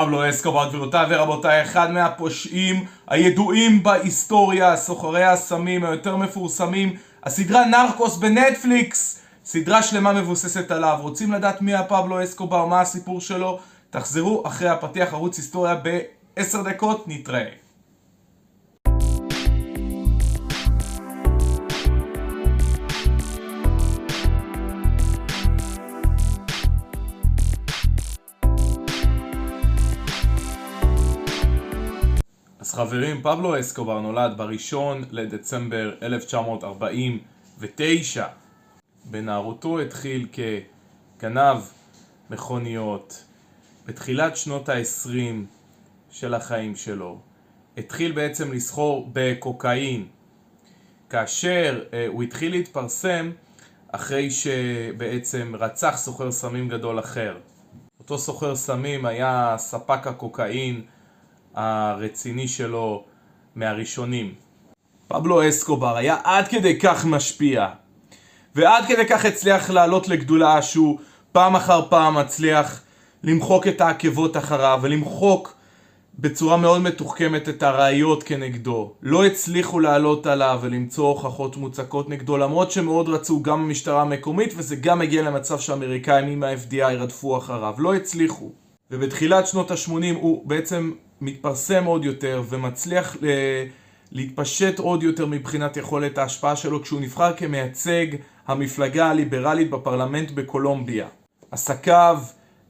פבלו אסקובר, גבירותיי ורבותיי, אחד מהפושעים הידועים בהיסטוריה, סוחרי הסמים היותר מפורסמים, הסדרה נרקוס בנטפליקס, סדרה שלמה מבוססת עליו. רוצים לדעת מי הפבלו אסקובר, מה הסיפור שלו? תחזרו אחרי הפתיח ערוץ היסטוריה בעשר דקות, נתראה. חברים, פבלו אסקובר נולד בראשון לדצמבר 1949. בנערותו התחיל כגנב מכוניות. בתחילת שנות ה-20 של החיים שלו התחיל בעצם לסחור בקוקאין. כאשר uh, הוא התחיל להתפרסם אחרי שבעצם רצח סוחר סמים גדול אחר. אותו סוחר סמים היה ספק הקוקאין הרציני שלו מהראשונים. פבלו אסקובר היה עד כדי כך משפיע ועד כדי כך הצליח לעלות לגדולה שהוא פעם אחר פעם מצליח למחוק את העקבות אחריו ולמחוק בצורה מאוד מתוחכמת את הראיות כנגדו. לא הצליחו לעלות עליו ולמצוא הוכחות מוצקות נגדו למרות שמאוד רצו גם המשטרה המקומית וזה גם הגיע למצב שאמריקאים עם ה-FDI רדפו אחריו. לא הצליחו. ובתחילת שנות ה-80 הוא בעצם מתפרסם עוד יותר ומצליח ל... להתפשט עוד יותר מבחינת יכולת ההשפעה שלו כשהוא נבחר כמייצג המפלגה הליברלית בפרלמנט בקולומביה. עסקיו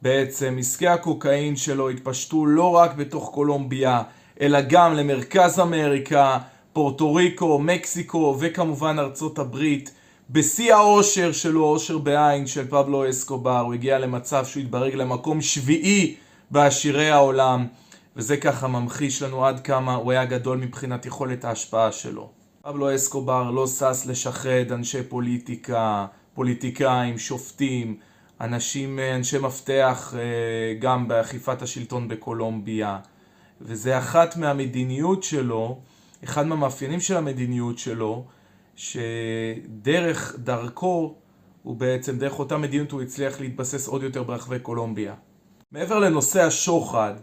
בעצם, עסקי הקוקאין שלו התפשטו לא רק בתוך קולומביה, אלא גם למרכז אמריקה, פורטו ריקו, מקסיקו וכמובן ארצות הברית. בשיא העושר שלו, עושר בעין של פבלו אסקובר, הוא הגיע למצב שהוא התברג למקום שביעי בעשירי העולם. וזה ככה ממחיש לנו עד כמה הוא היה גדול מבחינת יכולת ההשפעה שלו. פבלו אסקובר לא שש לשחד אנשי פוליטיקה, פוליטיקאים, שופטים, אנשים, אנשי מפתח אה, גם באכיפת השלטון בקולומביה. וזה אחת מהמדיניות שלו, אחד מהמאפיינים של המדיניות שלו, שדרך דרכו, הוא בעצם, דרך אותה מדיניות הוא הצליח להתבסס עוד יותר ברחבי קולומביה. מעבר לנושא השוחד,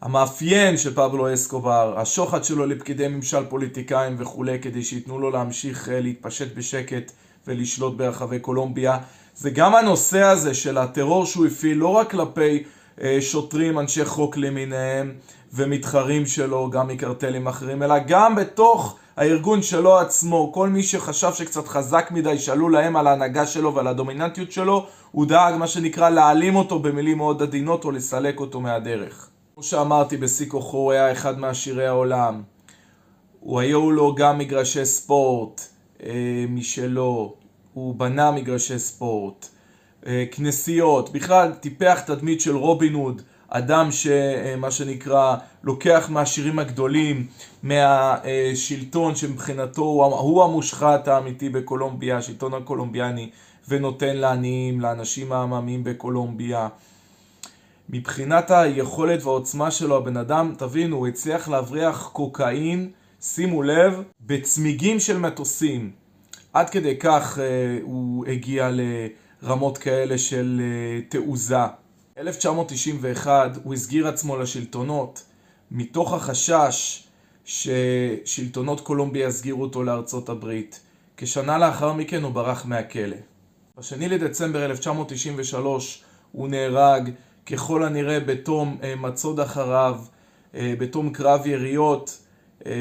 המאפיין של פבלו אסקובר, השוחד שלו לפקידי ממשל פוליטיקאים וכולי כדי שייתנו לו להמשיך אה, להתפשט בשקט ולשלוט ברחבי קולומביה זה גם הנושא הזה של הטרור שהוא הפעיל לא רק כלפי אה, שוטרים, אנשי חוק למיניהם ומתחרים שלו, גם מקרטלים אחרים, אלא גם בתוך הארגון שלו עצמו. כל מי שחשב שקצת חזק מדי, שעלו להם על ההנהגה שלו ועל הדומיננטיות שלו, הוא דאג מה שנקרא להעלים אותו במילים מאוד עדינות או לסלק אותו מהדרך. כמו שאמרתי, בשיא כוחו הוא היה אחד מעשירי העולם. הוא היו לו גם מגרשי ספורט אה, משלו, הוא בנה מגרשי ספורט, אה, כנסיות, בכלל טיפח תדמית של רובין הוד, אדם שמה שנקרא לוקח מהשירים הגדולים, מהשלטון שמבחינתו הוא המושחת האמיתי בקולומביה, השלטון הקולומביאני, ונותן לעניים, לאנשים העממים בקולומביה. מבחינת היכולת והעוצמה שלו, הבן אדם, תבינו, הוא הצליח להבריח קוקאין, שימו לב, בצמיגים של מטוסים. עד כדי כך אה, הוא הגיע לרמות כאלה של אה, תעוזה. 1991 הוא הסגיר עצמו לשלטונות מתוך החשש ששלטונות קולומביה יסגירו אותו לארצות הברית. כשנה לאחר מכן הוא ברח מהכלא. בשני לדצמבר 1993 הוא נהרג ככל הנראה בתום אה, מצוד אחריו, אה, בתום קרב יריות אה,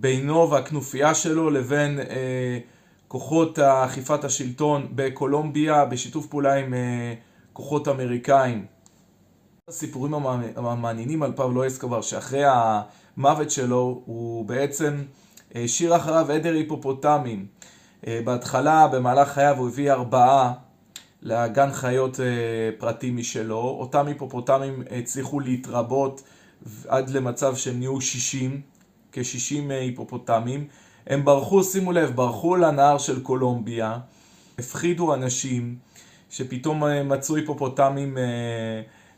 בינו והכנופיה שלו לבין כוחות אכיפת השלטון בקולומביה בשיתוף פעולה עם כוחות אמריקאים. הסיפורים המעניינים על פבלו אסקובר שאחרי המוות שלו הוא בעצם השאיר אחריו עדר היפופוטמים. בהתחלה במהלך חייו הוא הביא ארבעה לגן חיות אה, פרטי משלו. אותם היפופוטמים הצליחו להתרבות עד למצב שהם נהיו 60, כ-60 אה, היפופוטמים. הם ברחו, שימו לב, ברחו לנהר של קולומביה, הפחידו אנשים שפתאום אה, מצאו היפופוטמים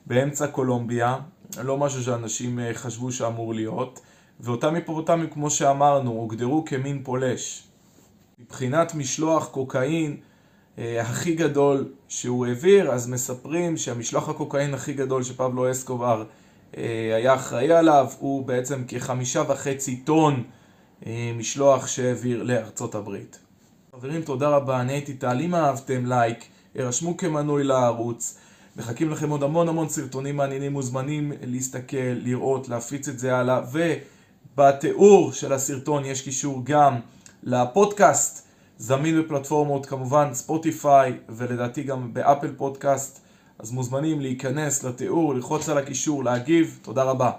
באמצע קולומביה, לא משהו שאנשים חשבו שאמור להיות, ואותם היפופוטמים, כמו שאמרנו, הוגדרו כמין פולש. מבחינת משלוח קוקאין, הכי גדול שהוא העביר, אז מספרים שהמשלוח הקוקאין הכי גדול שפבלו אסקובר אה, היה אחראי עליו, הוא בעצם כחמישה וחצי טון אה, משלוח שהעביר לארצות הברית. חברים, תודה רבה, אני הייתי טל, אם אהבתם, לייק, הרשמו כמנוי לערוץ. מחכים לכם עוד המון המון סרטונים מעניינים, מוזמנים להסתכל, לראות, להפיץ את זה הלאה, ובתיאור של הסרטון יש קישור גם לפודקאסט, זמין בפלטפורמות כמובן ספוטיפיי ולדעתי גם באפל פודקאסט, אז מוזמנים להיכנס לתיאור, ללחוץ על הקישור, להגיב, תודה רבה.